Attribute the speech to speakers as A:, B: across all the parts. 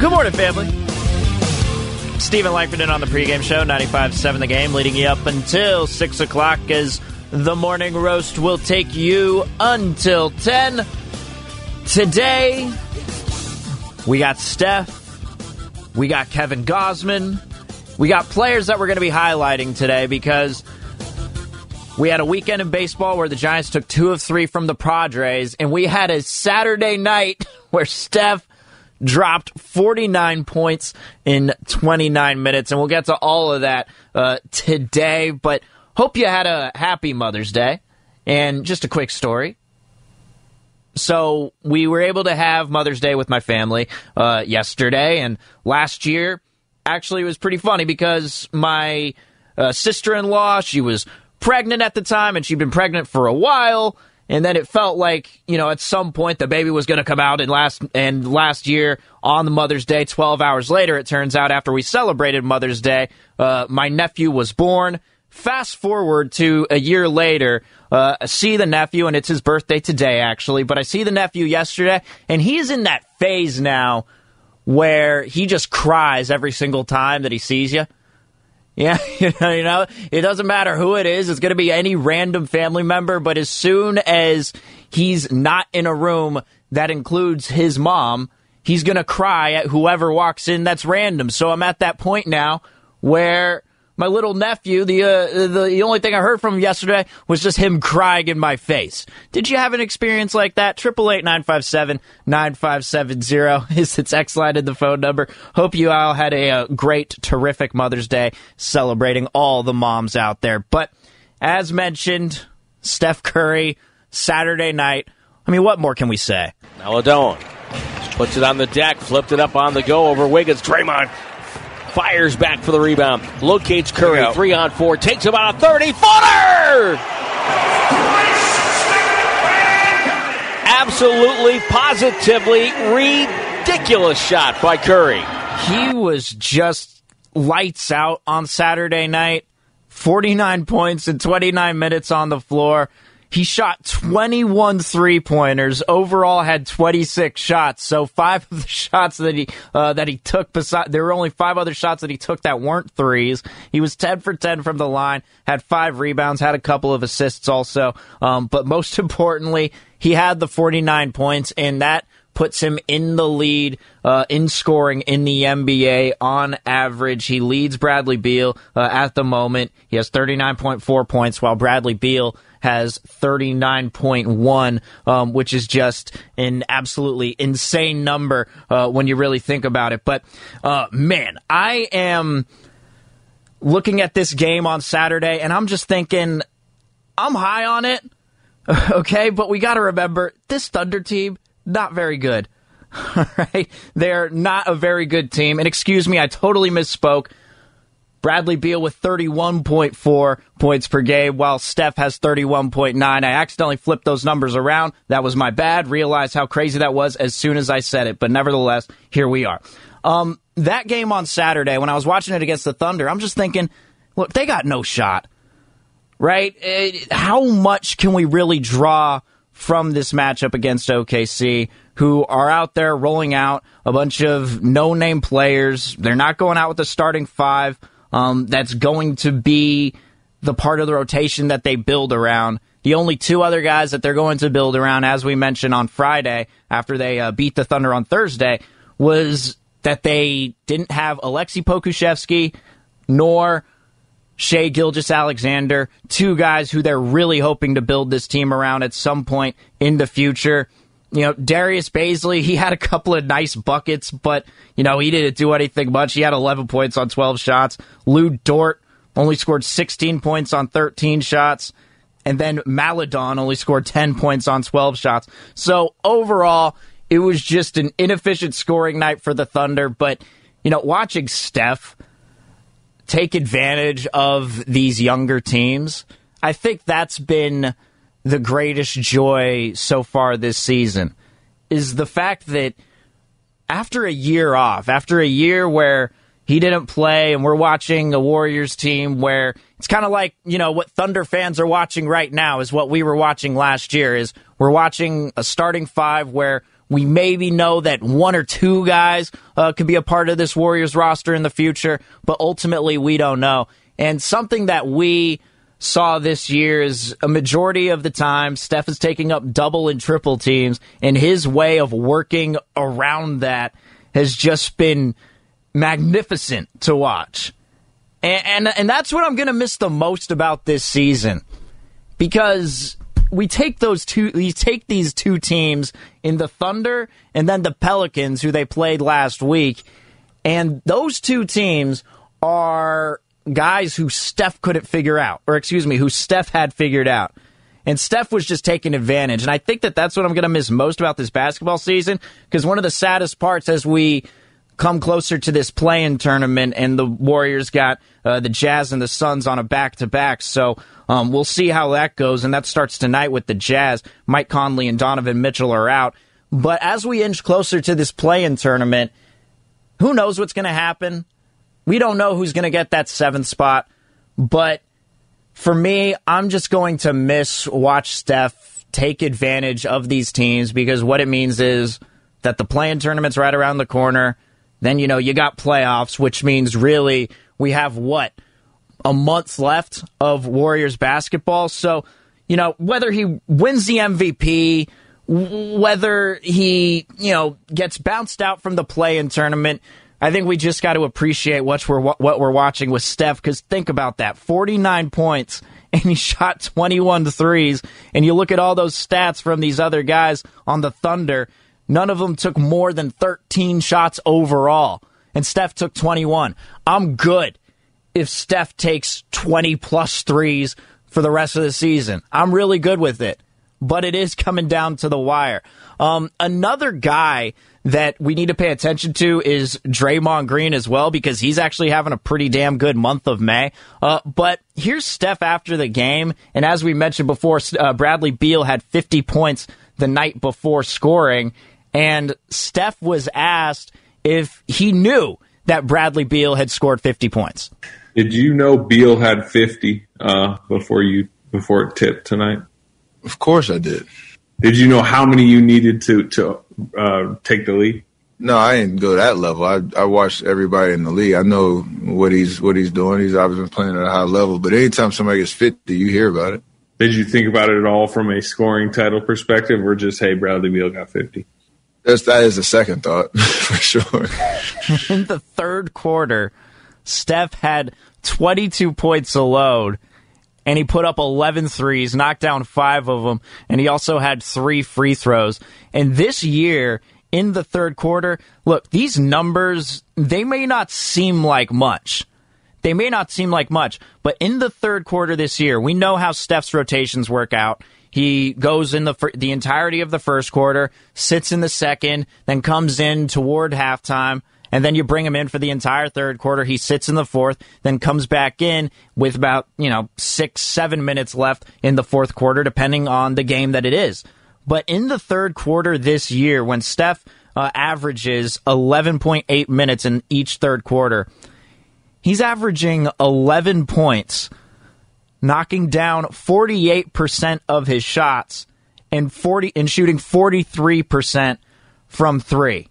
A: Good morning, family. Steven Langford on the pregame show, 95.7 The Game, leading you up until 6 o'clock as the morning roast will take you until 10. Today, we got Steph. We got Kevin Gausman. We got players that we're going to be highlighting today because we had a weekend in baseball where the Giants took two of three from the Padres, and we had a Saturday night where Steph dropped 49 points in 29 minutes, and we'll get to all of that uh, today. But hope you had a happy Mother's Day. And just a quick story. So we were able to have Mother's Day with my family uh, yesterday, and last year actually it was pretty funny because my uh, sister-in-law she was pregnant at the time, and she'd been pregnant for a while. And then it felt like, you know, at some point the baby was going to come out. And last and last year on the Mother's Day, 12 hours later, it turns out after we celebrated Mother's Day, uh, my nephew was born. Fast forward to a year later, uh, I see the nephew, and it's his birthday today, actually. But I see the nephew yesterday, and he's in that phase now where he just cries every single time that he sees you. Yeah, you know, it doesn't matter who it is. It's going to be any random family member. But as soon as he's not in a room that includes his mom, he's going to cry at whoever walks in that's random. So I'm at that point now where my little nephew, the uh, the the only thing I heard from him yesterday was just him crying in my face. Did you have an experience like that? Triple eight nine five seven nine five seven zero is its X line in the phone number. Hope you all had a, uh great, terrific Mother's Day, celebrating all the moms out there. But as mentioned, Steph Curry Saturday night. I mean, what more can we say?
B: Maledon puts it on the deck, flipped it up on the go over Wiggins. Draymond fires back for the rebound. Locates Curry, three on four, takes about a 30 footer! Absolutely, positively ridiculous shot by Curry.
A: He was just lights out on Saturday night. 49 points in 29 minutes on the floor. He shot 21 three pointers. Overall, had 26 shots. So five of the shots that he uh, that he took, beside there were only five other shots that he took that weren't threes. He was 10 for 10 from the line. Had five rebounds. Had a couple of assists also. Um, but most importantly, he had the 49 points, and that puts him in the lead uh, in scoring in the NBA on average. He leads Bradley Beal uh, at the moment. He has 39.4 points, while Bradley Beal has 39.1, um, which is just an absolutely insane number uh, when you really think about it. But uh, man, I am looking at this game on Saturday, and I'm just thinking, I'm high on it. Okay, but we got to remember this Thunder team not very good. All right, they're not a very good team. And excuse me, I totally misspoke. Bradley Beal with 31.4 points per game, while Steph has 31.9. I accidentally flipped those numbers around. That was my bad. Realized how crazy that was as soon as I said it. But nevertheless, here we are. Um, that game on Saturday, when I was watching it against the Thunder, I'm just thinking, look, they got no shot, right? It, how much can we really draw from this matchup against OKC, who are out there rolling out a bunch of no name players? They're not going out with the starting five. Um, that's going to be the part of the rotation that they build around. The only two other guys that they're going to build around, as we mentioned on Friday after they uh, beat the Thunder on Thursday, was that they didn't have Aleksej Pokusevski nor Shai Gilgeous-Alexander, two guys who they're really hoping to build this team around at some point in the future. You know, Darius Bazley, he had a couple of nice buckets, but, you know, he didn't do anything much. He had 11 points on 12 shots. Lu Dort only scored 16 points on 13 shots. And then Maledon only scored 10 points on 12 shots. So overall, it was just an inefficient scoring night for the Thunder. But, you know, watching Steph take advantage of these younger teams, I think that's been the greatest joy so far this season. Is the fact that after a year off, after a year where he didn't play and we're watching a Warriors team where it's kind of like, you know, what Thunder fans are watching right now is what we were watching last year is we're watching a starting five where we maybe know that one or two guys uh, could be a part of this Warriors roster in the future, but ultimately we don't know. And something that we saw this year is a majority of the time Steph is taking up double and triple teams, and his way of working around that has just been magnificent to watch. And and, and that's what I'm going to miss the most about this season because we take those two we take these two teams in the Thunder and then the Pelicans who they played last week and those two teams are guys who Steph couldn't figure out or excuse me who Steph had figured out and Steph was just taking advantage and I think that that's what I'm going to miss most about this basketball season because one of the saddest parts as we come closer to this play-in tournament, and the Warriors got uh, the Jazz and the Suns on a back-to-back. So um, we'll see how that goes, and that starts tonight with the Jazz. Mike Conley and Donovan Mitchell are out. But as we inch closer to this play-in tournament, who knows what's going to happen? We don't know who's going to get that seventh spot. But for me, I'm just going to miss watch Steph take advantage of these teams because what it means is that the play-in tournament's right around the corner then, you know, you got playoffs, which means really we have what? A month left of Warriors basketball. So, you know, whether he wins the MVP, whether he, you know, gets bounced out from the play in tournament, I think we just got to appreciate what we're what we're watching with Steph because think about that 49 points and he shot 21 threes and you look at all those stats from these other guys on the Thunder None of them took more than 13 shots overall, and Steph took 21. I'm good if Steph takes 20 plus threes for the rest of the season. I'm really good with it, but it is coming down to the wire. Um, another guy that we need to pay attention to is Draymond Green as well because he's actually having a pretty damn good month of May. Uh, but here's Steph after the game, and as we mentioned before, uh, Bradley Beal had 50 points the night before scoring, and Steph was asked if he knew that Bradley Beal had scored 50 points.
C: Did you know Beal had 50 uh, before you before it tipped tonight?
D: Of course I did.
C: Did you know how many you needed to to uh, take the lead?
D: No, I didn't go that level. I I watched everybody in the league. I know what he's what he's doing. He's obviously been playing at a high level. But anytime somebody gets 50, you hear about it.
C: Did you think about it at all from a scoring title perspective, or just hey, Bradley Beal got 50?
D: That's, that is a second thought for sure.
A: In the third quarter, Steph had 22 points alone, and he put up 11 threes, knocked down five of them, and he also had three free throws. And this year, in the third quarter, look, these numbers, they may not seem like much. They may not seem like much, but in the third quarter this year, we know how Steph's rotations work out. He goes in the the entirety of the first quarter, sits in the second, then comes in toward halftime, and then you bring him in for the entire third quarter. He sits in the fourth, then comes back in with about, you know, six, seven minutes left in the fourth quarter, depending on the game that it is. But in the third quarter this year, when Steph uh, averages 11.8 minutes in each third quarter, he's averaging 11 points, knocking down 48% of his shots and 40 and shooting 43% from 3.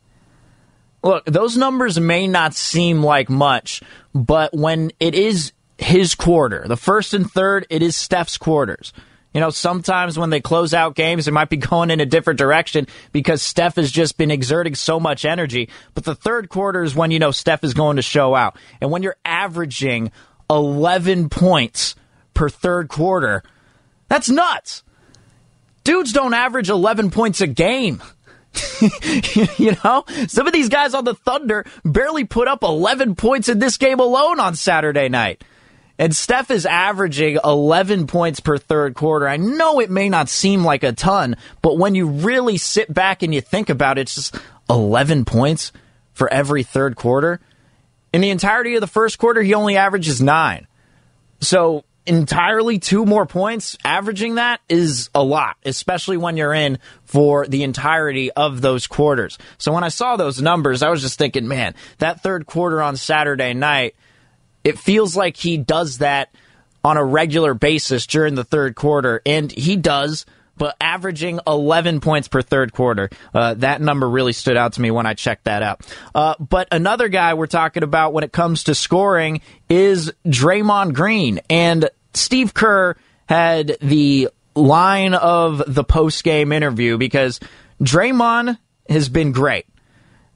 A: Look, those numbers may not seem like much, but when it is his quarter, the first and third, it is Steph's quarters. You know, sometimes when they close out games, it might be going in a different direction because Steph has just been exerting so much energy. But the third quarter is when, you know, Steph is going to show out. And when you're averaging 11 points per third quarter, that's nuts. Dudes don't average 11 points a game. you know, some of these guys on the Thunder barely put up 11 points in this game alone on Saturday night. And Steph is averaging 11 points per third quarter. I know it may not seem like a ton, but when you really sit back and you think about it, it's just 11 points for every third quarter. In the entirety of the first quarter, he only averages nine. So entirely two more points, averaging that is a lot, especially when you're in for the entirety of those quarters. So when I saw those numbers, I was just thinking, man, that third quarter on Saturday night, it feels like he does that on a regular basis during the third quarter, and he does. But averaging 11 points per third quarter, uh, that number really stood out to me when I checked that out. Uh, but another guy we're talking about when it comes to scoring is Draymond Green. And Steve Kerr had the line of the post game interview because Draymond has been great,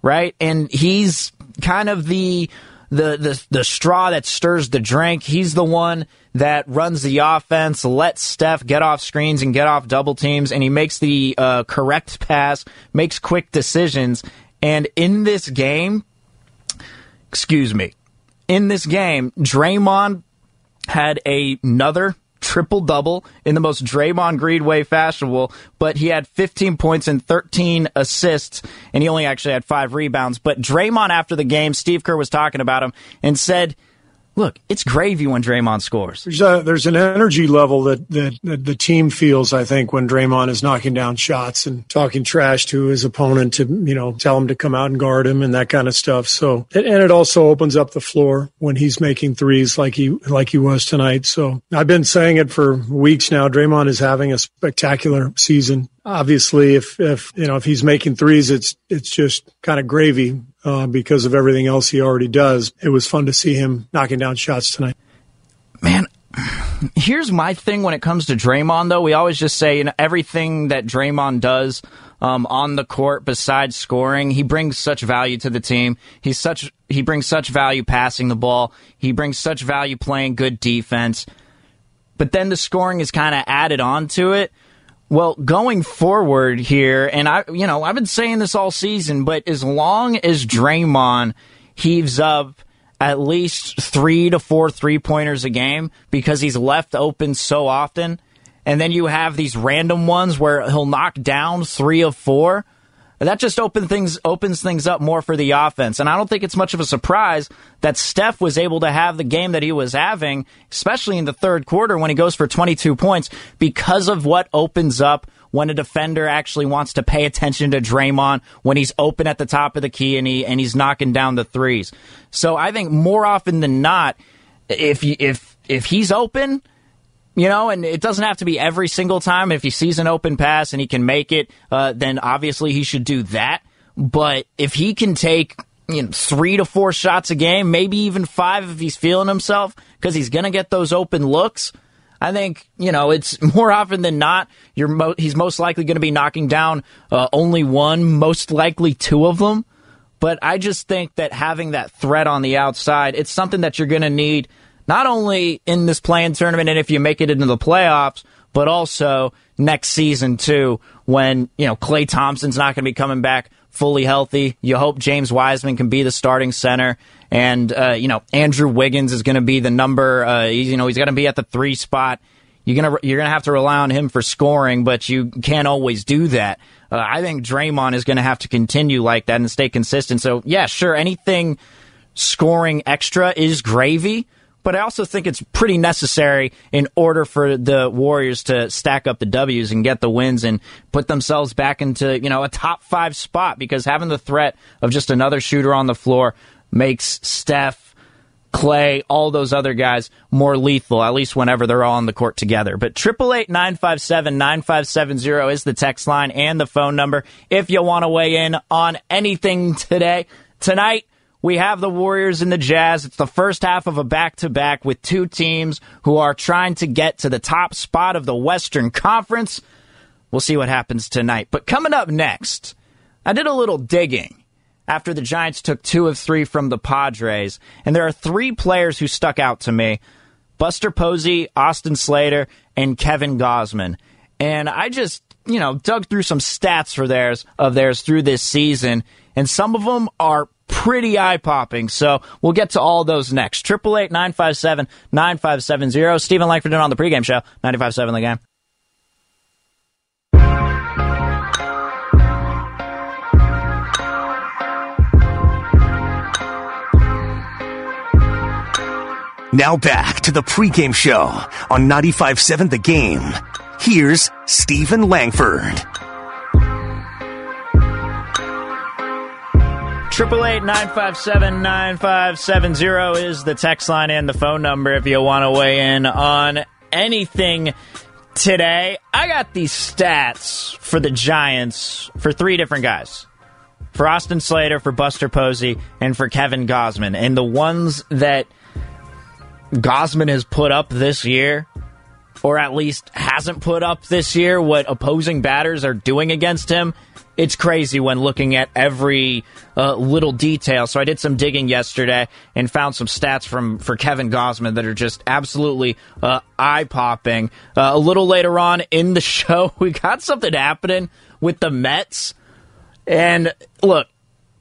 A: right? And he's kind of the the, the the straw that stirs the drink. He's the one that runs the offense, lets Steph get off screens and get off double teams, and he makes the uh, correct pass, makes quick decisions. And in this game, excuse me, in this game, Draymond had another triple double in the most Draymond Green way fashionable, but he had 15 points and 13 assists, and he only actually had five rebounds. But Draymond, after the game, Steve Kerr was talking about him and said look, it's gravy when Draymond scores.
E: There's, a, there's an energy level that, that, that, the team feels, I think, when Draymond is knocking down shots and talking trash to his opponent to, you know, tell him to come out and guard him and that kind of stuff. So, and it also opens up the floor when he's making threes like he, like he was tonight. So I've been saying it for weeks now. Draymond is having a spectacular season obviously if if you know if he's making threes it's it's just kind of gravy uh, because of everything else he already does it was fun to see him knocking down shots tonight.
A: Man here's my thing when it comes to Draymond though. We always just say you know everything that Draymond does um, on the court besides scoring he brings such value to the team. He's such he brings such value passing the ball. He brings such value playing good defense. But then the scoring is kind of added on to it well, going forward here, and I, you know, I've been saying this all season, but as long as Draymond heaves up at least three to four three pointers a game because he's left open so often, and then you have these random ones where he'll knock down three of four that just open things opens things up more for the offense. And I don't think it's much of a surprise that Steph was able to have the game that he was having, especially in the third quarter when he goes for 22 points, because of what opens up when a defender actually wants to pay attention to Draymond when he's open at the top of the key and he and he's knocking down the threes. So I think more often than not, if if if he's open you know, and it doesn't have to be every single time. If he sees an open pass and he can make it, uh, then obviously he should do that. But if he can take you know, three to four shots a game, maybe even five if he's feeling himself, because he's going to get those open looks. I think you know it's more often than not. You're mo- he's most likely going to be knocking down uh, only one, most likely two of them. But I just think that having that threat on the outside, it's something that you're going to need not only in this play-in tournament and if you make it into the playoffs, but also next season too, when you know Klay Thompson's not going to be coming back fully healthy. You hope James Wiseman can be the starting center, and uh, you know Andrew Wiggins is going to be the number. Uh, you know he's going to be at the three spot. you're gonna you're gonna have to rely on him for scoring, but you can't always do that. Uh, I think Draymond is going to have to continue like that and stay consistent. So yeah, sure, anything scoring extra is gravy, but I also think it's pretty necessary in order for the Warriors to stack up the W's and get the wins and put themselves back into, you know, a top five spot because having the threat of just another shooter on the floor makes Steph, Klay, all those other guys more lethal, at least whenever they're all on the court together. But 888 957 9570 is the text line and the phone number if you want to weigh in on anything today. Tonight, we have the Warriors and the Jazz. It's the first half of a back to back with two teams who are trying to get to the top spot of the Western Conference. We'll see what happens tonight. But coming up next, I did a little digging after the Giants took two of three from the Padres, and there are three players who stuck out to me Buster Posey, Austin Slater, and Kevin Gausman. And I just, you know, dug through some stats for theirs of theirs through this season, and some of them are pretty eye popping. So we'll get to all those next. Triple eight nine five seven nine five seven zero. Steven Langford on the pregame show. Ninety five seven the game.
F: Now back to the pregame show on 95.7 The Game. Here's Steven Langford.
A: Triple eight nine five seven nine five seven zero is the text line and the phone number if you want to weigh in on anything today. I got these stats for the Giants for three different guys. For Austin Slater, for Buster Posey, and for Kevin Gausman. And the ones that Gausman has put up this year, or at least hasn't put up this year, what opposing batters are doing against him, it's crazy when looking at every uh, little detail. So I did some digging yesterday and found some stats from for Kevin Gausman that are just absolutely uh, eye popping. Uh, a little later on in the show, we got something happening with the Mets. And look,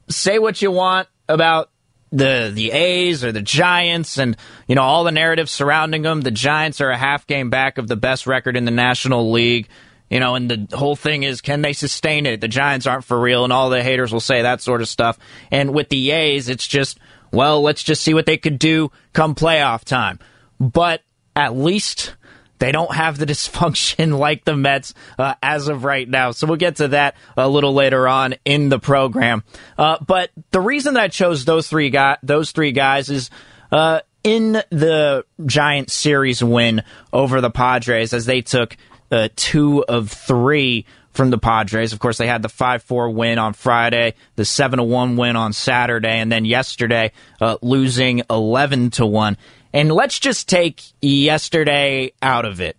A: say what you want about the the A's or the Giants and you know all the narratives surrounding them. The Giants are a half game back of the best record in the National League. You know, and the whole thing is, can they sustain it? The Giants aren't for real, and all the haters will say that sort of stuff. And with the A's, it's just, well, let's just see what they could do come playoff time. But at least they don't have the dysfunction like the Mets uh, as of right now. So we'll get to that a little later on in the program. Uh, but the reason that I chose those three guys, those three guys is. Uh, in the Giants series win over the Padres, as they took uh, two of three from the Padres. Of course, they had the 5 4 win on Friday, the 7 1 win on Saturday, and then yesterday uh, losing 11 to 1. And let's just take yesterday out of it.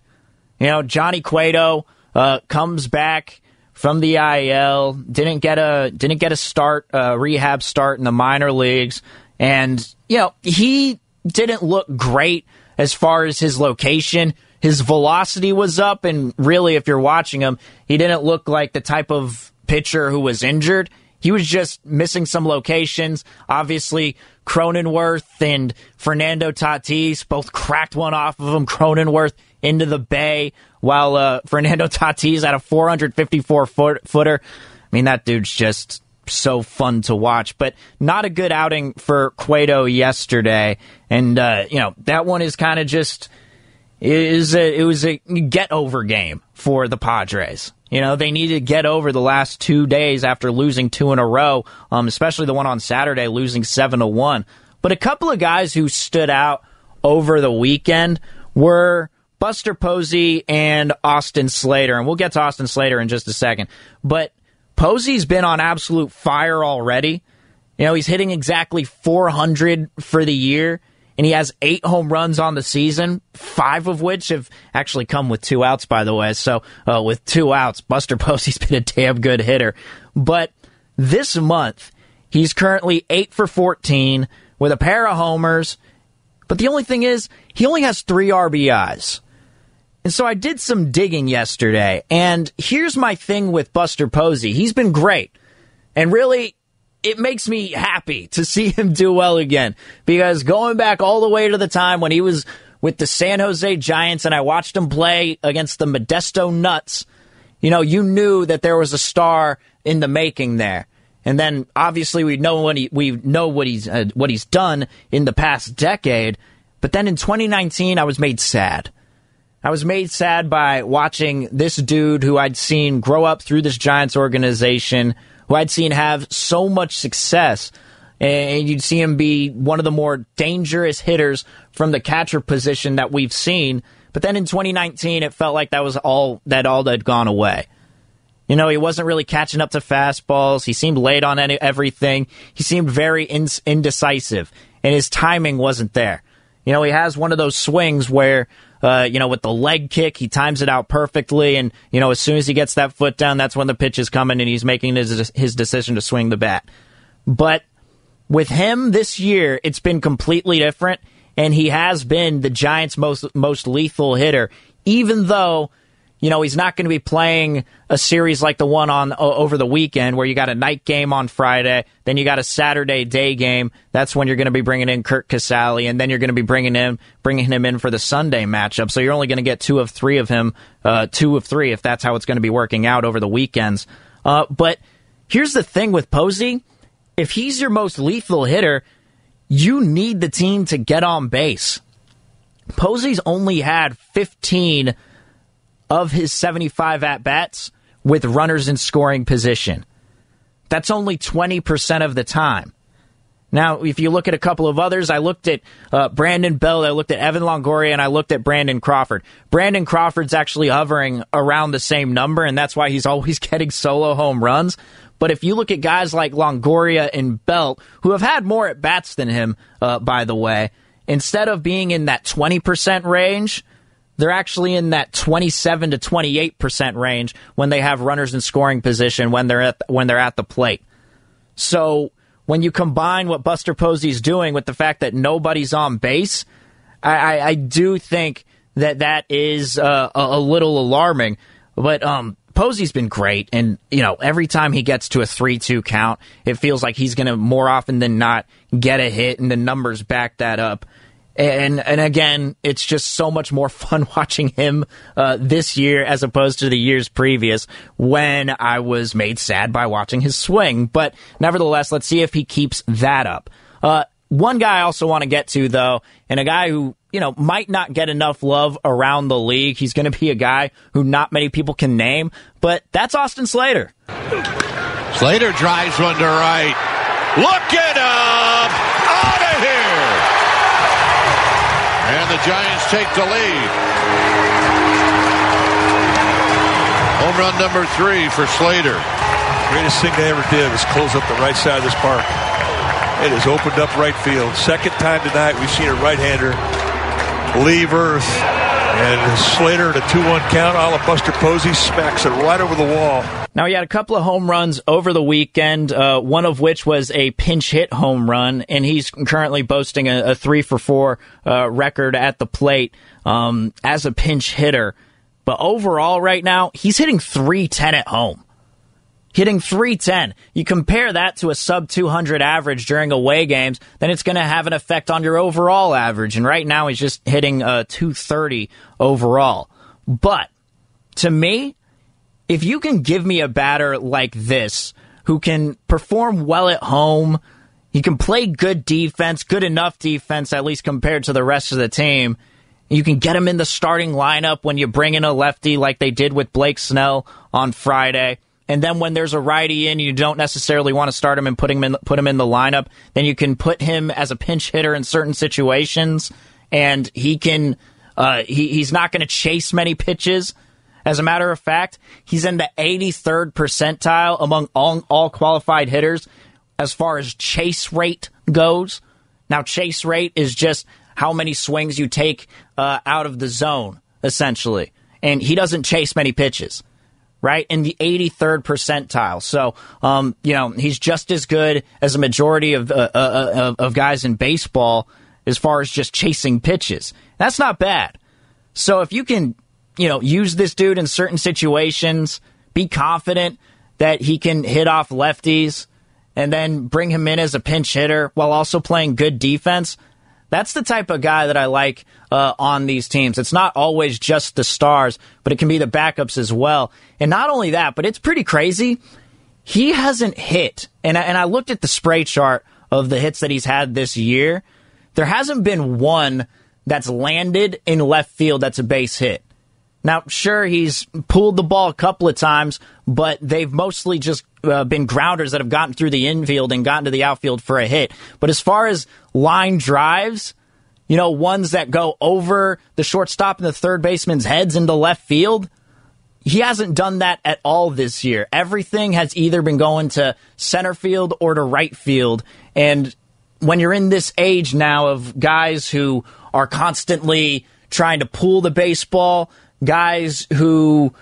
A: You know, Johnny Cueto uh, comes back from the IL, didn't get a didn't get a start, uh, rehab start in the minor leagues, and you know he didn't look great as far as his location his velocity was up, and really, if you're watching him, he didn't look like the type of pitcher who was injured. He was just missing some locations. Obviously, Cronenworth and Fernando Tatis both cracked one off of him. Cronenworth into the bay, while uh, Fernando Tatis had a 454 foot, footer. I mean, that dude's just so fun to watch, but not a good outing for Cueto yesterday. And, uh, you know, that one is kind of just it was a, it was a get over game for the Padres. You know, they needed to get over the last two days after losing two in a row, um, especially the one on Saturday, losing seven to one. But a couple of guys who stood out over the weekend were Buster Posey and Austin Slater. And we'll get to Austin Slater in just a second. But Posey's been on absolute fire already. You know, he's hitting exactly 400 for the year and he has eight home runs on the season, five of which have actually come with two outs, by the way. So uh, with two outs, Buster Posey's been a damn good hitter. But this month, he's currently eight for 14 with a pair of homers. But the only thing is, he only has three RBIs. And so I did some digging yesterday, and here's my thing with Buster Posey. He's been great. And really, it makes me happy to see him do well again because going back all the way to the time when he was with the San Jose Giants and I watched him play against the Modesto Nuts, you know, you knew that there was a star in the making there. And then obviously we know what he we know what he's uh, what he's done in the past decade. But then in 2019, I was made sad. I was made sad by watching this dude who I'd seen grow up through this Giants organization, who I'd seen have so much success. And you'd see him be one of the more dangerous hitters from the catcher position that we've seen. But then in 2019, it felt like that was all that all had gone away. You know, he wasn't really catching up to fastballs. He seemed late on any, everything. He seemed very indecisive, and his timing wasn't there. You know, he has one of those swings where, uh, you know, with the leg kick, he times it out perfectly, and you know, as soon as he gets that foot down, that's when the pitch is coming, and he's making his his decision to swing the bat. But with him this year, it's been completely different, and he has been the Giants' most most lethal hitter, even though you know, he's not going to be playing a series like the one on over the weekend where you got a night game on Friday, then you got a Saturday day game. That's when you're going to be bringing in Curt Casali, and then you're going to be bringing him bringing him in for the Sunday matchup. So you're only going to get two of three of him, uh, two of three if that's how it's going to be working out over the weekends. Uh, but here's the thing with Posey: if he's your most lethal hitter, you need the team to get on base. Posey's only had 15 of his 75 at bats with runners in scoring position. That's only 20% of the time. Now, if you look at a couple of others, I looked at uh, Brandon Belt, I looked at Evan Longoria, and I looked at Brandon Crawford. Brandon Crawford's actually hovering around the same number, and that's why he's always getting solo home runs. But if you look at guys like Longoria and Belt, who have had more at bats than him, uh, by the way, instead of being in that 20% range, they're actually in that 27 to 28% range when they have runners in scoring position when they're at when they're at the plate. So when you combine what Buster Posey's doing with the fact that nobody's on base, I, I, I do think that that is uh, a, a, little alarming. But um, Posey's been great, and you know every time he gets to a three-two count, it feels like he's going to more often than not get a hit, and the numbers back that up. And and again, it's just so much more fun watching him uh, this year as opposed to the years previous when I was made sad by watching his swing. But nevertheless, let's see if he keeps that up. Uh, one guy I also want to get to though, and a guy who you know might not get enough love around the league. He's going to be a guy who not many people can name, but that's Austin Slater.
G: Slater drives one to right. Look at him! Out of here! And the Giants take the lead. Home run number three for Slater.
H: Greatest thing they ever did was close up the right side of this park. It has opened up right field. Second time tonight we've seen a right-hander leave Earth. And Slater at a 2-1 count, a Buster Posey smacks it right over the wall.
A: Now, he had a couple of home runs over the weekend, uh, one of which was a pinch hit home run, and he's currently boasting a, a three for four uh, record at the plate um, as a pinch hitter. But overall, right now, he's hitting 310 at home. Hitting 310. You compare that to a sub 200 average during away games, then it's going to have an effect on your overall average. And right now, he's just hitting uh, 230 overall. But to me, if you can give me a batter like this who can perform well at home, he can play good defense, good enough defense, at least compared to the rest of the team. You can get him in the starting lineup when you bring in a lefty like they did with Blake Snell on Friday. And then when there's a righty in, you don't necessarily want to start him and put him in, put him in the lineup. Then you can put him as a pinch hitter in certain situations, and he can. Uh, he, he's not going to chase many pitches as a matter of fact, he's in the 83rd percentile among all, all qualified hitters as far as chase rate goes. Now, chase rate is just how many swings you take uh, out of the zone, essentially. And he doesn't chase many pitches, right? In the 83rd percentile. So, um, you know, he's just as good as a majority of, uh, uh, of guys in baseball as far as just chasing pitches. That's not bad. So if you can you know, use this dude in certain situations, be confident that he can hit off lefties, and then bring him in as a pinch hitter while also playing good defense, That's the type of guy that I like uh, on these teams. It's not always just the stars, but it can be the backups as well. And not only that, but it's pretty crazy. He hasn't hit, and I, and I looked at the spray chart of the hits that he's had this year. There hasn't been one that's landed in left field that's a base hit. Now, sure, he's pulled the ball a couple of times, but they've mostly just uh, been grounders that have gotten through the infield and gotten to the outfield for a hit. But as far as line drives, you know, ones that go over the shortstop and the third baseman's heads into left field, he hasn't done that at all this year. Everything has either been going to center field or to right field. And when you're in this age now of guys who are constantly trying to pull the baseball, guys who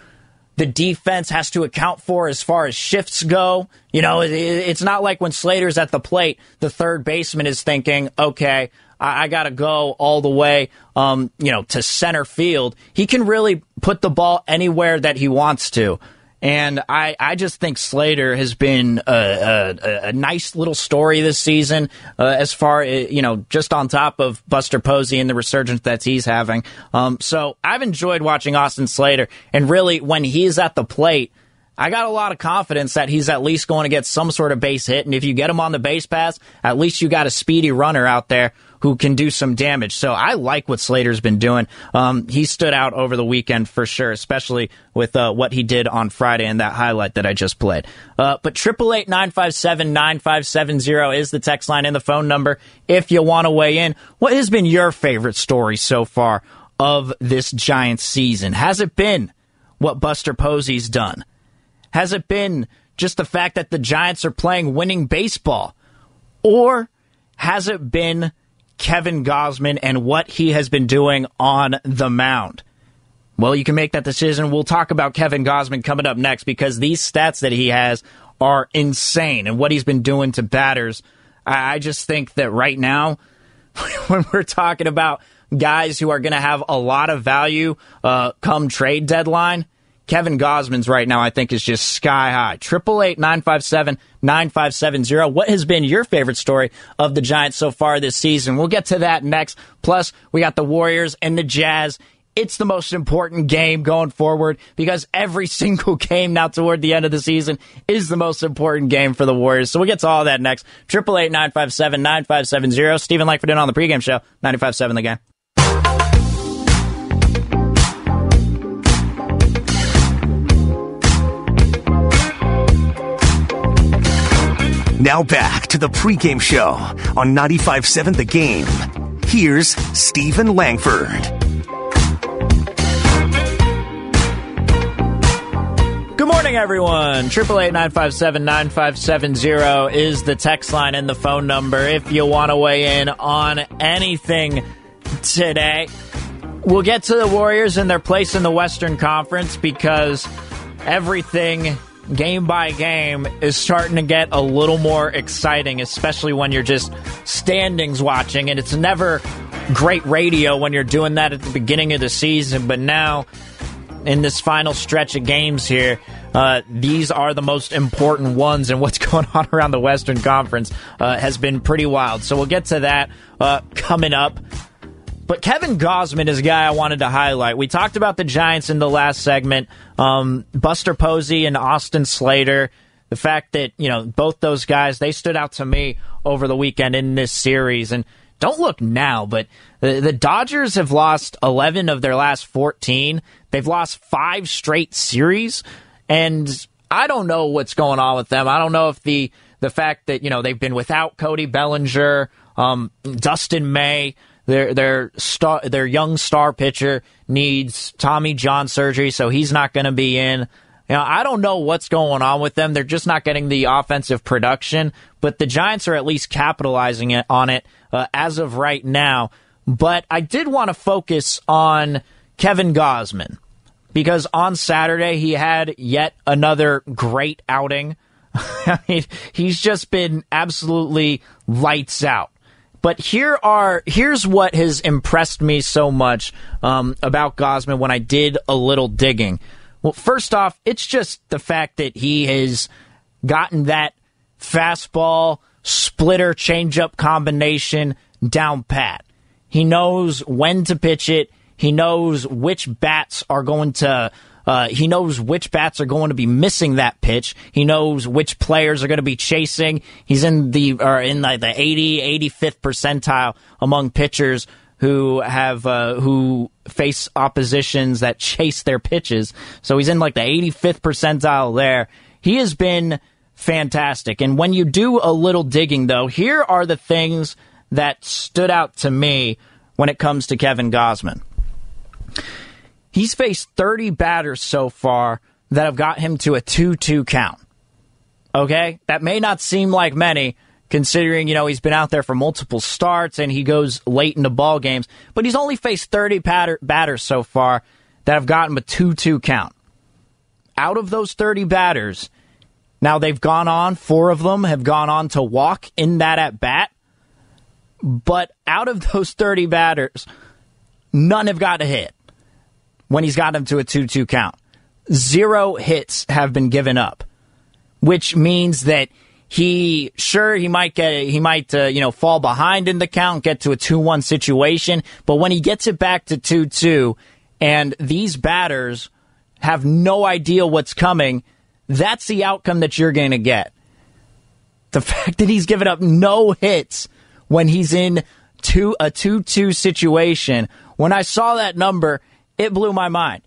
A: the defense has to account for as far as shifts go. You know, it's not like when Slater's at the plate, the third baseman is thinking, okay, I, I got to go all the way, um, you know, to center field. He can really put the ball anywhere that he wants to. And I, I just think Slater has been a, a, a nice little story this season, uh, as far uh, you know, just on top of Buster Posey and the resurgence that he's having. Um, so I've enjoyed watching Austin Slater, and really when he's at the plate. I got a lot of confidence that he's at least going to get some sort of base hit. And if you get him on the base pass, at least you got a speedy runner out there who can do some damage. So I like what Slater's been doing. Um, he stood out over the weekend for sure, especially with uh, what he did on Friday and that highlight that I just played. Uh, but triple eight nine five seven nine five seven zero is the text line and the phone number if you want to weigh in. What has been your favorite story so far of this Giants season? Has it been what Buster Posey's done? Has it been just the fact that the Giants are playing winning baseball? Or has it been Kevin Gausman and what he has been doing on the mound? Well, you can make that decision. We'll talk about Kevin Gausman coming up next because these stats that he has are insane and what he's been doing to batters. I just think that right now, when we're talking about guys who are going to have a lot of value uh, come trade deadline, Kevin Gausman's right now, I think, is just sky high. Triple eight nine five seven nine five seven zero. What has been your favorite story of the Giants so far this season? We'll get to that next. Plus, we got the Warriors and the Jazz. It's the most important game going forward because every single game now toward the end of the season is the most important game for the Warriors. So we'll get to all that next. Triple eight nine five seven nine five seven zero. Steven Langford in on the pregame show. Ninety five seven the game.
F: Now back to the pregame show on 95.7 The Game. Here's Steven Langford.
A: Good morning, everyone. Triple eight nine five seven nine five seven zero is the text line and the phone number if you want to weigh in on anything today. We'll get to the Warriors and their place in the Western Conference because everything game by game is starting to get a little more exciting, especially when you're just standings watching. And it's never great radio when you're doing that at the beginning of the season, but now in this final stretch of games here, uh, these are the most important ones, and what's going on around the Western Conference uh, has been pretty wild. So we'll get to that uh, coming up. But Kevin Gausman is a guy I wanted to highlight. We talked about the Giants in the last segment. Um, Buster Posey and Austin Slater. The fact that, you know, both those guys, they stood out to me over the weekend in this series. And don't look now, but the, the Dodgers have lost 11 of their last 14. They've lost five straight series. And I don't know what's going on with them. I don't know if the, the fact that, you know, they've been without Cody Bellinger, um, Dustin May, their their star their young star pitcher needs Tommy John surgery, so he's not going to be in. You know, I don't know what's going on with them. They're just not getting the offensive production, but the Giants are at least capitalizing it, on it uh, as of right now. But I did want to focus on Kevin Gausman because on Saturday he had yet another great outing. I mean, he's just been absolutely lights out. But here are here's what has impressed me so much um, about Gausman when I did a little digging. Well, first off, it's just the fact that he has gotten that fastball splitter changeup combination down pat. He knows when to pitch it. He knows which bats are going to. Uh, he knows which bats are going to be missing that pitch. He knows which players are going to be chasing. He's in the or in the, the 80, 85th percentile among pitchers who have uh, who face oppositions that chase their pitches. So he's in like the 85th percentile there. He has been fantastic. And when you do a little digging, though, here are the things that stood out to me when it comes to Kevin Gausman. He's faced 30 batters so far that have got him to a 2 2 count. Okay? That may not seem like many, considering, you know, he's been out there for multiple starts and he goes late into ball games, but he's only faced 30 batter- batters so far that have gotten a 2 2 count. Out of those 30 batters, now they've gone on, four of them have gone on to walk in that at bat, but out of those 30 batters, none have got a hit when he's got them to a 2 2 count. Zero hits have been given up, which means that he sure he might get he might uh, you know fall behind in the count, get to a two one situation, but when he gets it back to two two, and these batters have no idea what's coming, that's the outcome that you're going to get. The fact that he's given up no hits when he's in two a two two situation. When I saw that number, it blew my mind.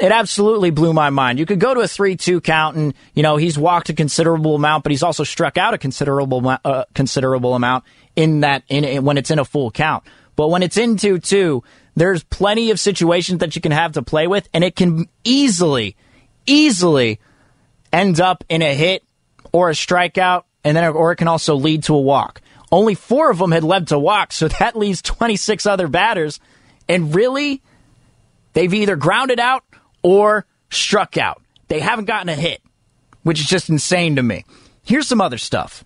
A: It absolutely blew my mind. You could go to a 3 2 count and, you know, he's walked a considerable amount, but he's also struck out a considerable uh, considerable amount in that, in, when it's in a full count. But when it's in 2 2, there's plenty of situations that you can have to play with, and it can easily, easily end up in a hit or a strikeout, and then, or it can also lead to a walk. Only four of them had led to walks, so that leaves 26 other batters. And really, they've either grounded out or struck out. They haven't gotten a hit, which is just insane to me. Here's some other stuff.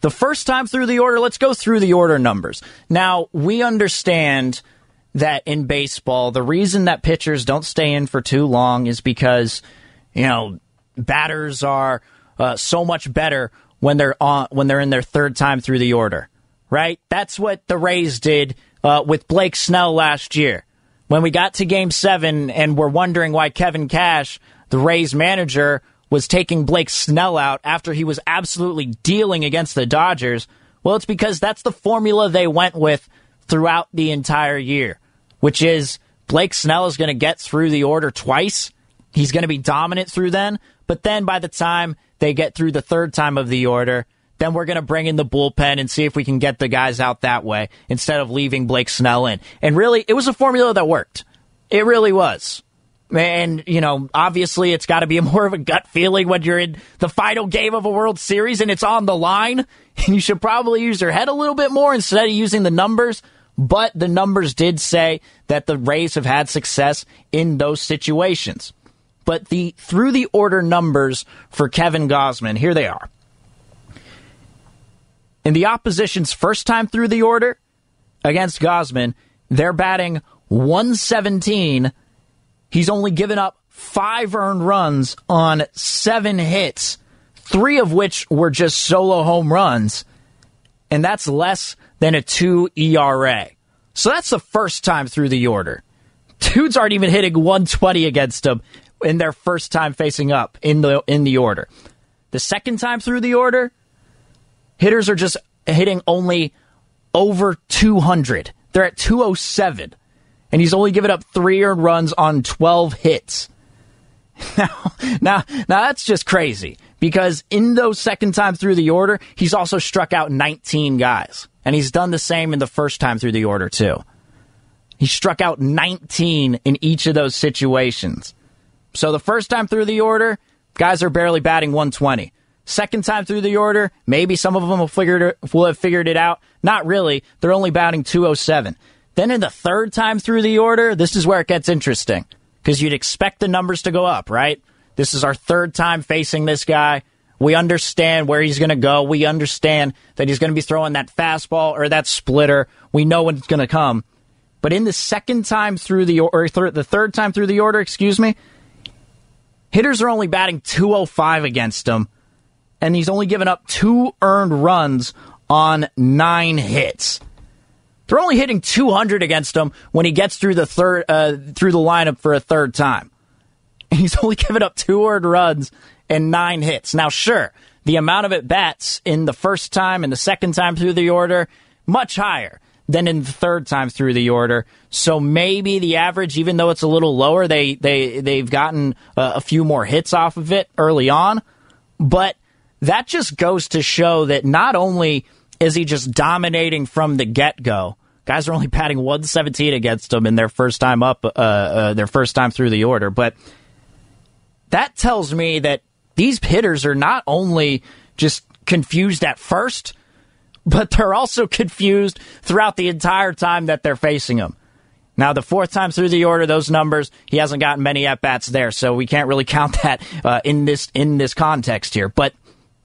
A: The first time through the order, let's go through the order numbers. Now, we understand that in baseball, the reason that pitchers don't stay in for too long is because, you know, batters are uh, so much better when they're on when they're in their third time through the order, right? That's what the Rays did uh, with Blake Snell last year when we got to game seven and we're wondering why Kevin Cash, the Rays manager, was taking Blake Snell out after he was absolutely dealing against the Dodgers. Well, it's because that's the formula they went with throughout the entire year, which is Blake Snell is going to get through the order twice. He's going to be dominant through then. But then by the time they get through the third time of the order, then we're going to bring in the bullpen and see if we can get the guys out that way instead of leaving Blake Snell in. And really, it was a formula that worked. It really was. And, you know, obviously it's got to be more of a gut feeling when you're in the final game of a World Series and it's on the line. And you should probably use your head a little bit more instead of using the numbers. But the numbers did say that the Rays have had success in those situations. But the through the order numbers for Kevin Gausman, here they are. In the opposition's first time through the order against Gausman, they're batting 117. He's only given up five earned runs on seven hits, three of which were just solo home runs. And that's less than a two ERA. So that's the first time through the order. Dudes aren't even hitting 120 against him in their first time facing up in the in the order. The second time through the order, hitters are just hitting only over 200. They're at 207. And he's only given up three earned runs on 12 hits. Now, now, now that's just crazy because in those second time through the order, he's also struck out 19 guys. And he's done the same in the first time through the order, too. He struck out 19 in each of those situations. So the first time through the order, guys are barely batting 120. Second time through the order, maybe some of them will, figure it, will have figured it out. Not really. They're only batting 207. Then in the third time through the order, this is where it gets interesting because you'd expect the numbers to go up, right? This is our third time facing this guy. We understand where he's going to go. We understand that he's going to be throwing that fastball or that splitter. We know when it's going to come. But in the second time through the or th- the third time through the order, excuse me, hitters are only batting 205 against him and he's only given up two earned runs on nine hits. They're only hitting 200 against him when he gets through the third uh, through the lineup for a third time. And he's only given up two earned runs and nine hits. Now, sure, the amount of at bats in the first time and the second time through the order much higher than in the third time through the order. So maybe the average, even though it's a little lower, they they they've gotten a, a few more hits off of it early on. But that just goes to show that not only is he just dominating from the get go. Guys are only batting 117 against him in their first time up, uh, uh, their first time through the order. But that tells me that these hitters are not only just confused at first, but they're also confused throughout the entire time that they're facing him. Now, the fourth time through the order, those numbers, he hasn't gotten many at bats there, so we can't really count that uh, in this in this context here. But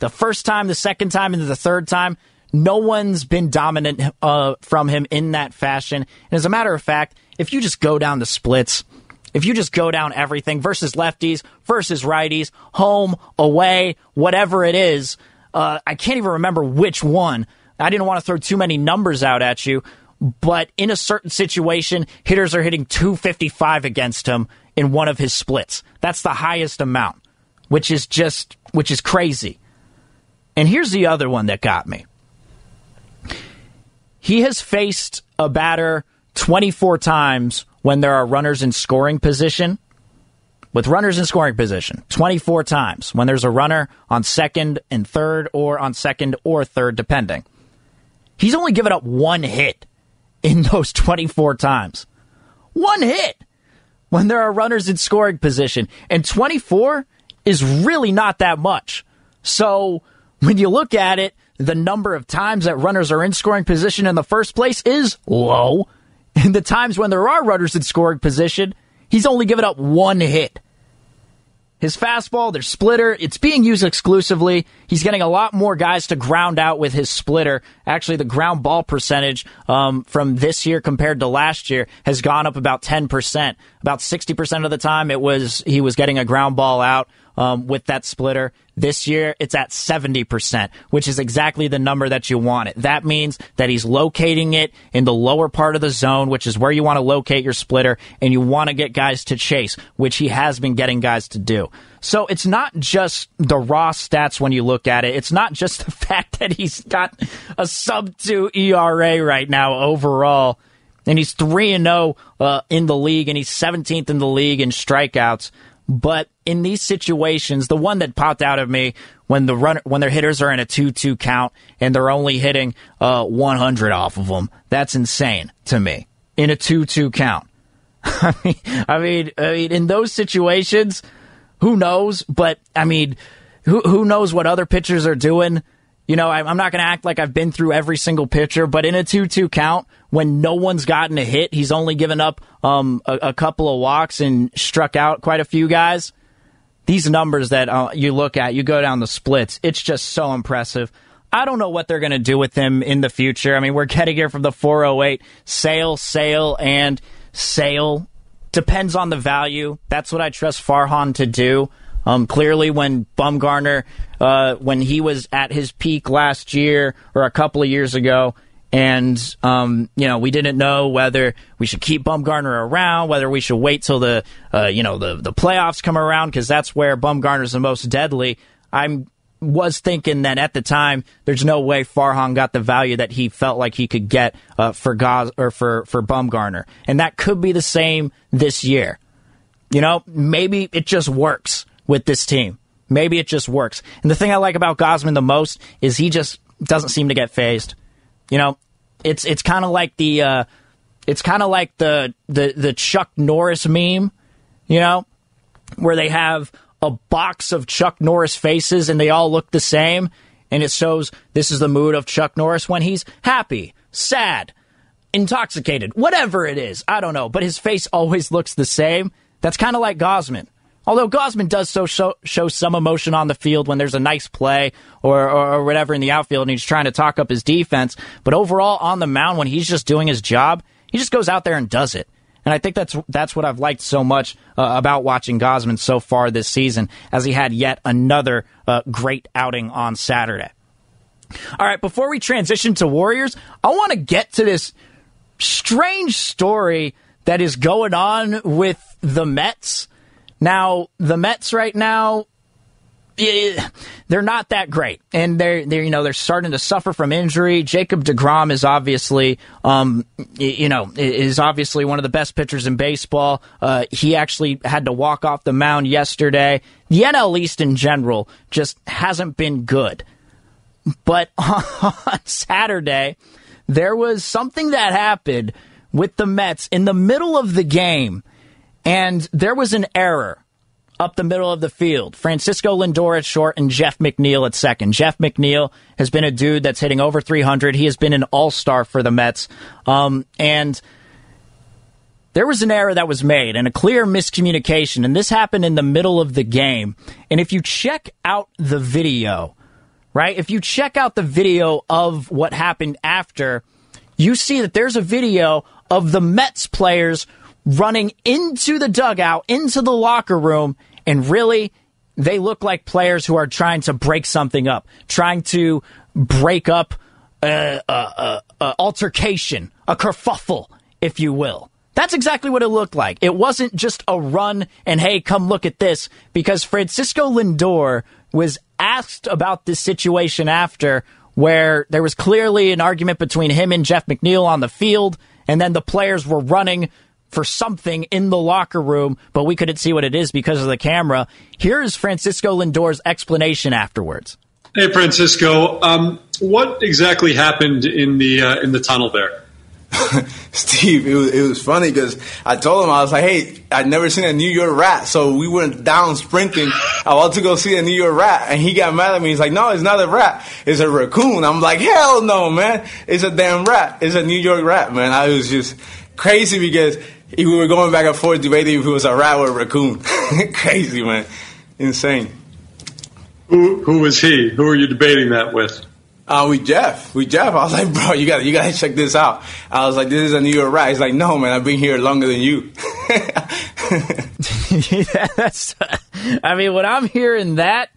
A: the first time, the second time, and the third time, no one's been dominant uh, from him in that fashion. And as a matter of fact, if you just go down the splits, if you just go down everything versus lefties versus righties, home, away, whatever it is, uh, I can't even remember which one. I didn't want to throw too many numbers out at you, but in a certain situation, hitters are hitting 255 against him in one of his splits. That's the highest amount, which is just, which is crazy. And here's the other one that got me. He has faced a batter 24 times when there are runners in scoring position. With runners in scoring position, 24 times when there's a runner on second and third, or on second or third, depending. He's only given up one hit in those 24 times. One hit when there are runners in scoring position. And 24 is really not that much. So when you look at it, the number of times that runners are in scoring position in the first place is low. And the times when there are runners in scoring position, he's only given up one hit. His fastball, their splitter, it's being used exclusively. He's getting a lot more guys to ground out with his splitter. Actually, the ground ball percentage um, from this year compared to last year has gone up about 10%. About 60% of the time it was he was getting a ground ball out um, with that splitter. This year, it's at 70%, which is exactly the number that you want it. That means that he's locating it in the lower part of the zone, which is where you want to locate your splitter, and you want to get guys to chase, which he has been getting guys to do. So it's not just the raw stats when you look at it. It's not just the fact that he's got a sub 2 ERA right now overall and he's 3 and 0 uh, in the league and he's 17th in the league in strikeouts. But in these situations, the one that popped out of me when the run when their hitters are in a two-two count and they're only hitting uh, 100 off of them, that's insane to me. In a two-two count, I mean, I mean, I mean, in those situations, who knows? But I mean, who who knows what other pitchers are doing? You know, I'm not going to act like I've been through every single pitcher, but in a 2 2 count, when no one's gotten a hit, he's only given up um, a, a, couple of walks and struck out quite a few guys. These numbers that uh, you look at, you go down the splits, it's just so impressive. I don't know what they're going to do with him in the future. I mean, we're getting here from the 408 sale, sale, and sale. Depends on the value. That's what I trust Farhan to do. Um, clearly, when Bumgarner, uh, when he was at his peak last year or a couple of years ago, and um, you know we didn't know whether we should keep Bumgarner around, whether we should wait till the uh, you know the the playoffs come around because that's where Bumgarner's the most deadly. I was thinking that at the time there's no way Farhan got the value that he felt like he could get uh, for Goz or for for Bumgarner, and that could be the same this year. You know, maybe it just works with this team. Maybe it just works. And the thing I like about Gausman the most is he just doesn't seem to get fazed. You know, it's it's kind of like the uh, it's kind of like the, the the Chuck Norris meme, you know, where they have a box of Chuck Norris faces and they all look the same, and it shows this is the mood of Chuck Norris when he's happy, sad, intoxicated, whatever it is. I don't know, but his face always looks the same. That's kind of like Gausman. Although Gausman does so show, show, some emotion on the field when there's a nice play or, or, or, whatever in the outfield and he's trying to talk up his defense. But overall, on the mound, when he's just doing his job, he just goes out there and does it. And I think that's that's what I've liked so much uh, about watching Gausman so far this season, as he had yet another uh, great outing on Saturday. All right, before we transition to Warriors, I want to get to this strange story that is going on with the Mets. Now, the Mets right now, they're not that great, and they're they're you know they're starting to suffer from injury. Jacob deGrom is obviously um you know is obviously one of the best pitchers in baseball. Uh, he actually had to walk off the mound yesterday. The NL East in general just hasn't been good. But on Saturday, there was something that happened with the Mets in the middle of the game, and there was an error up the middle of the field. Francisco Lindor at short and Jeff McNeil at second. Jeff McNeil has been a dude that's hitting over 300. He has been an all star for the Mets. Um, and there was an error that was made and a clear miscommunication. And this happened in the middle of the game. And if you check out the video, right, if you check out the video of what happened after, you see that there's a video of the Mets players running into the dugout, into the locker room, and really, they look like players who are trying to break something up, trying to break up a, a, a, a altercation, a kerfuffle, if you will. That's exactly what it looked like. It wasn't just a run and hey, come look at this, because Francisco Lindor was asked about this situation after where there was clearly an argument between him and Jeff McNeil on the field, and then the players were running for something in the locker room, but we couldn't see what it is because of the camera. Here's Francisco Lindor's explanation afterwards.
I: Hey, Francisco, um, what exactly happened in the uh, in the tunnel there?
J: Steve, it was, it was funny because I told him, I was like, hey, I'd never seen a New York rat. So we went down sprinting. I wanted to go see a New York rat. And he got mad at me. He's like, no, it's not a rat. It's a raccoon. I'm like, hell no, man. It's a damn rat. It's a New York rat, man. I was just crazy because we were going back and forth debating if it was a rat or a raccoon. crazy, man. Insane.
I: Who, who was he? Who were you debating that with?
J: Uh, with Jeff, with Jeff, I was like, bro, you got you got to check this out. I was like, this is a New York rat. He's like, no, man, I've been here longer than you.
A: yeah, that's. I mean, when I'm hearing that,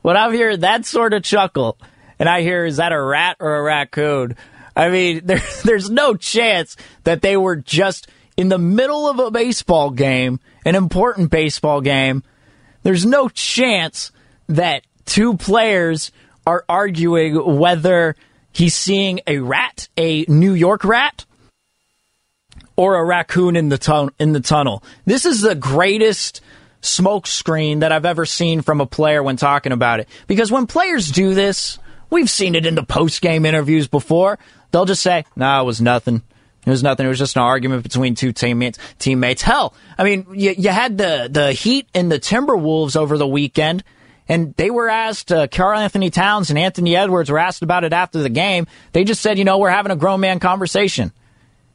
A: when I'm hearing that sort of chuckle, and I hear, is that a rat or a raccoon? I mean, there, there's no chance that they were just in the middle of a baseball game, an important baseball game. There's no chance that two players are arguing whether he's seeing a rat, a New York rat, or a raccoon in the tun- in the tunnel. This is the greatest smokescreen that I've ever seen from a player when talking about it. Because when players do this, we've seen it in the post game interviews before. They'll just say, "No, nah, it was nothing." It was nothing. It was just an argument between two teammates. Teammates. Hell, I mean, you, you had the the Heat and the Timberwolves over the weekend and they were asked, uh, Karl-Anthony Towns and Anthony Edwards were asked about it after the game. They just said, you know, we're having a grown man conversation.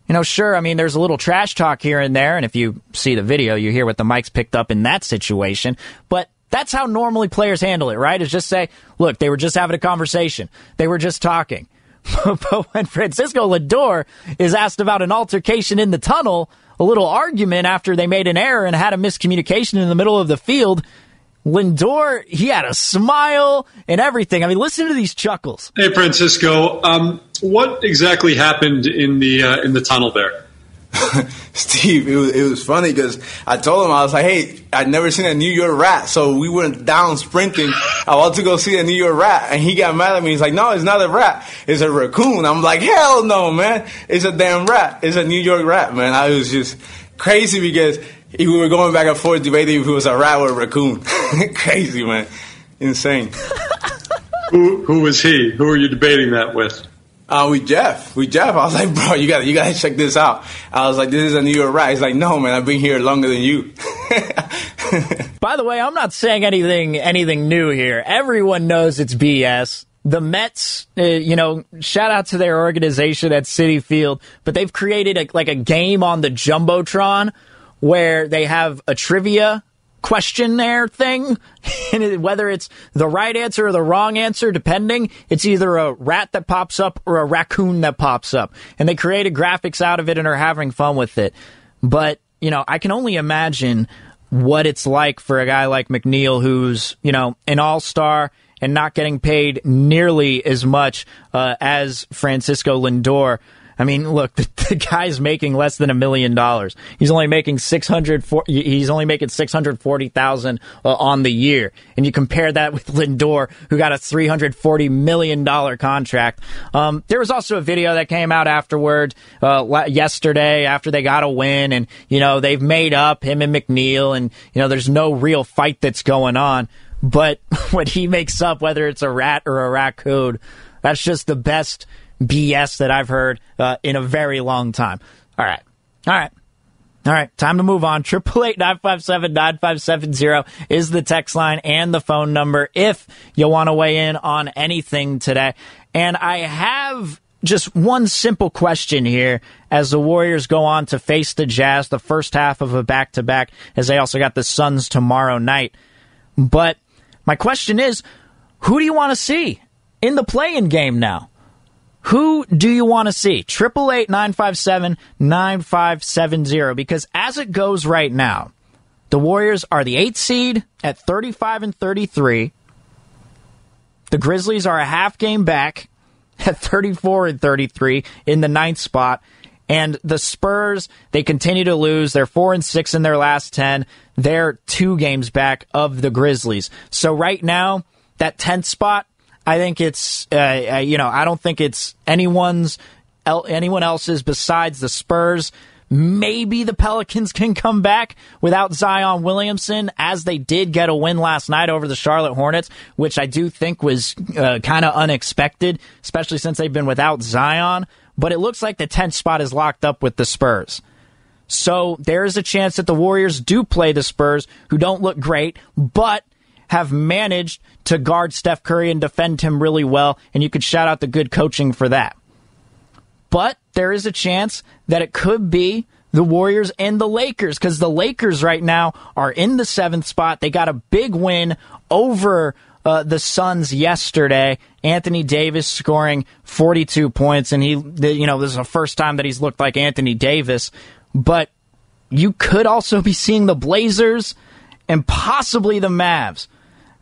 A: You know, sure, I mean, there's a little trash talk here and there, and if you see the video, you hear what the mics picked up in that situation. But that's how normally players handle it, right? Is just say, look, they were just having a conversation. They were just talking. but when Francisco Lindor is asked about an altercation in the tunnel, a little argument after they made an error and had a miscommunication in the middle of the field, Lindor, he had a smile and everything. I mean, listen to these chuckles.
I: Hey, Francisco, um, what exactly happened in the uh, in the tunnel there?
J: Steve, it was, it was funny because I told him I was like, "Hey, I'd never seen a New York rat." So we went down sprinting. I wanted to go see a New York rat, and he got mad at me. He's like, "No, it's not a rat. It's a raccoon." I'm like, "Hell no, man! It's a damn rat. It's a New York rat, man." I was just crazy because we were going back and forth debating if it was a rat or a raccoon. Crazy, man. Insane.
I: who, who was he? Who were you debating that with?
J: Uh, with Jeff. With Jeff. I was like, bro, you got you got to check this out. I was like, this is a New York rat. He's like, no, man, I've been here longer than you.
A: By the way, I'm not saying anything anything new here. Everyone knows it's BS. The Mets, uh, you know, shout out to their organization at Citi Field, but they've created a, like a game on the jumbotron where they have a trivia questionnaire thing, and whether it's the right answer or the wrong answer, depending, it's either a rat that pops up or a raccoon that pops up. And they created graphics out of it and are having fun with it. But, you know, I can only imagine what it's like for a guy like McNeil, who's, you know, an all star and not getting paid nearly as much uh, as Francisco Lindor. I mean, look, the, the guy's making less than a million dollars. He's only making six hundred. He's only making six hundred forty thousand uh, on the year, and you compare that with Lindor, who got a three hundred forty million dollar contract. Um, there was also a video that came out afterward uh, yesterday after they got a win, and you know they've made up him and McNeil, and you know there's no real fight that's going on. But when he makes up, whether it's a rat or a raccoon, that's just the best BS that I've heard uh, in a very long time. All right. All right. All right, time to move on. Triple eight nine five seven nine five seven zero is the text line and the phone number if you want to weigh in on anything today. And I have just one simple question here as the Warriors go on to face the Jazz, the first half of a back to back, as they also got the Suns tomorrow night. But my question is, who do you want to see in the play-in game now? Who do you want to see? Triple eight nine five seven nine five seven zero. Because as it goes right now, the Warriors are the eighth seed at thirty five and thirty three. The Grizzlies are a half game back at thirty four and thirty three in the ninth spot. And the Spurs, they continue to lose. They're four and six in their last ten. They're two games back of the Grizzlies. So right now, that tenth spot I think it's, uh, uh, you know, I don't think it's anyone's, anyone else's besides the Spurs. Maybe the Pelicans can come back without Zion Williamson, as they did get a win last night over the Charlotte Hornets, which I do think was uh, kind of unexpected, especially since they've been without Zion. But it looks like the 10th spot is locked up with the Spurs. So there is a chance that the Warriors do play the Spurs, who don't look great, but have managed to guard Steph Curry and defend him really well, and you could shout out the good coaching for that. But there is a chance that it could be the Warriors and the Lakers because the Lakers right now are in the seventh spot. They got a big win over uh, the Suns yesterday. Anthony Davis scoring 42 points, and he, you know, this is the first time that he's looked like Anthony Davis. But you could also be seeing the Blazers and possibly the Mavs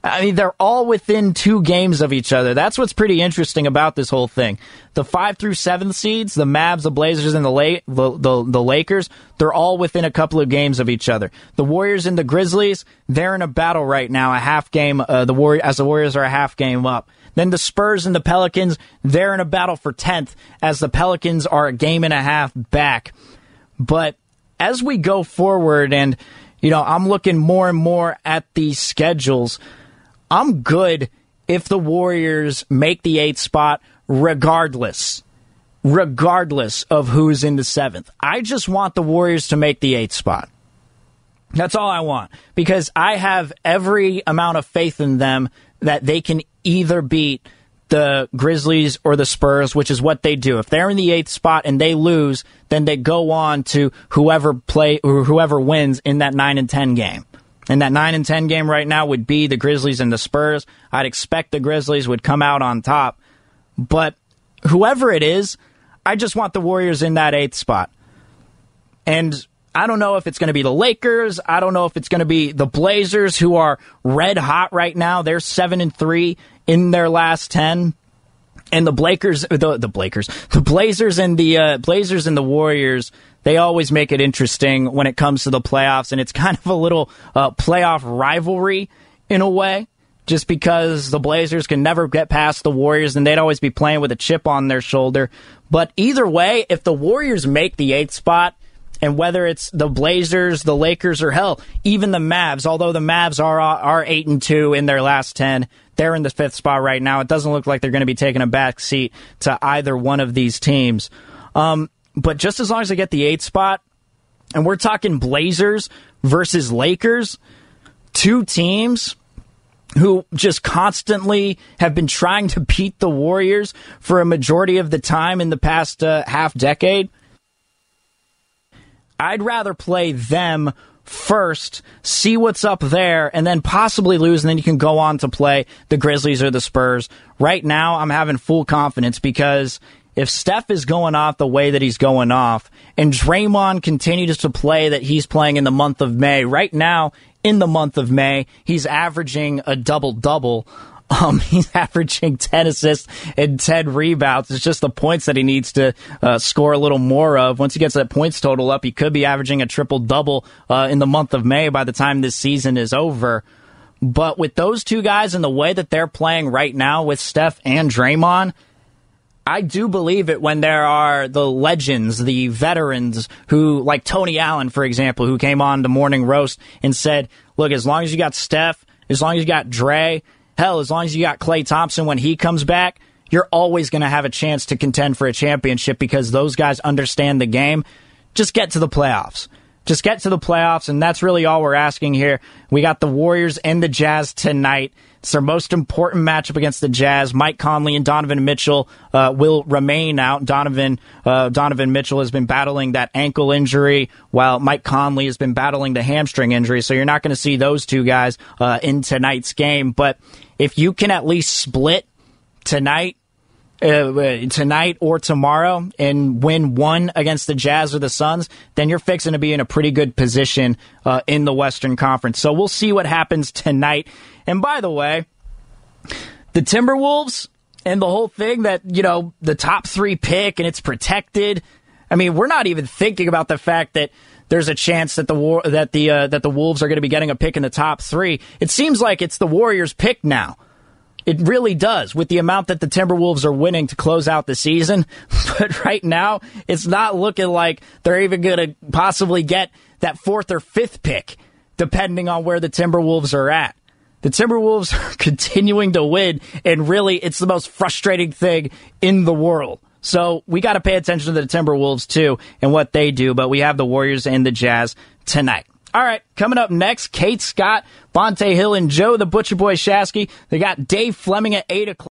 A: I mean, they're all within two games of each other. That's what's pretty interesting about this whole thing. The five through seven seeds, the Mavs, the Blazers, and the, La- the, the, the Lakers, they're all within a couple of games of each other. The Warriors and the Grizzlies, they're in a battle right now, a half game. Uh, the Warrior, as the Warriors are a half game up. Then the Spurs and the Pelicans, they're in a battle for tenth, as the Pelicans are a game and a half back. But as we go forward, and you know, I'm looking more and more at these schedules. I'm good if the Warriors make the eighth spot regardless. Regardless of who's in the seventh. I just want the Warriors to make the eighth spot. That's all I want. Because I have every amount of faith in them that they can either beat the Grizzlies or the Spurs, which is what they do. If they're in the eighth spot and they lose, then they go on to whoever play or whoever wins in that nine and ten game. And that 9 and 10 game right now would be the Grizzlies and the Spurs. I'd expect the Grizzlies would come out on top. But whoever it is, I just want the Warriors in that eighth spot. And I don't know if it's going to be the Lakers. I don't know if it's going to be the Blazers, who are red hot right now. They're 7 and 3 in their last 10 and the Blakers, the the Blakers, the Blazers and the uh, Blazers and the Warriors, they always make it interesting when it comes to the playoffs, and it's kind of a little uh, playoff rivalry in a way. Just because the Blazers can never get past the Warriors, and they'd always be playing with a chip on their shoulder. But either way, if the Warriors make the eighth spot, and whether it's the Blazers, the Lakers, or hell, even the Mavs, although the Mavs are are eight and two in their last ten, they're in the fifth spot right now. It doesn't look like they're going to be taking a back seat to either one of these teams. Um, but just as long as I get the eighth spot, and we're talking Blazers versus Lakers, two teams who just constantly have been trying to beat the Warriors for a majority of the time in the past uh, half decade. I'd rather play them first, see what's up there, and then possibly lose, and then you can go on to play the Grizzlies or the Spurs. Right now, I'm having full confidence because if Steph is going off the way that he's going off, and Draymond continues to play that he's playing in the month of May, right now, in the month of May, he's averaging a double double. Um, he's averaging 10 assists and 10 rebounds. It's just the points that he needs to uh, score a little more of. Once he gets that points total up, he could be averaging a triple double uh, in the month of May by the time this season is over. But with those two guys and the way that they're playing right now with Steph and Draymond, I do believe it when there are the legends, the veterans who, like Tony Allen, for example, who came on the morning roast and said, look, as long as you got Steph, as long as you got Dre, hell, as long as you got Klay Thompson when he comes back, you're always going to have a chance to contend for a championship because those guys understand the game. Just get to the playoffs. Just get to the playoffs, and that's really all we're asking here. We got the Warriors and the Jazz tonight. It's their most important matchup against the Jazz. Mike Conley and Donovan Mitchell uh, will remain out. Donovan uh, Donovan Mitchell has been battling that ankle injury, while Mike Conley has been battling the hamstring injury. So you're not going to see those two guys uh, in tonight's game. But if you can at least split tonight, uh, tonight or tomorrow and win one against the Jazz or the Suns, then you're fixing to be in a pretty good position uh, in the Western Conference. So we'll see what happens tonight. And by the way, the Timberwolves and the whole thing that, you know, the top three pick and it's protected. I mean, we're not even thinking about the fact that there's a chance that the war that the uh, that the Wolves are going to be getting a pick in the top three. It seems like it's the Warriors' pick now. It really does with the amount that the Timberwolves are winning to close out the season. But right now, it's not looking like they're even going to possibly get that fourth or fifth pick, depending on where the Timberwolves are at. The Timberwolves are continuing to win, and really, it's the most frustrating thing in the world. So we got to pay attention to the Timberwolves too and what they do, but we have the Warriors and the Jazz tonight. All right, coming up next, Kate Scott, Bonta Hill, and Joe the Butcher Boy Shasky. They got Dave Fleming at 8 o'clock.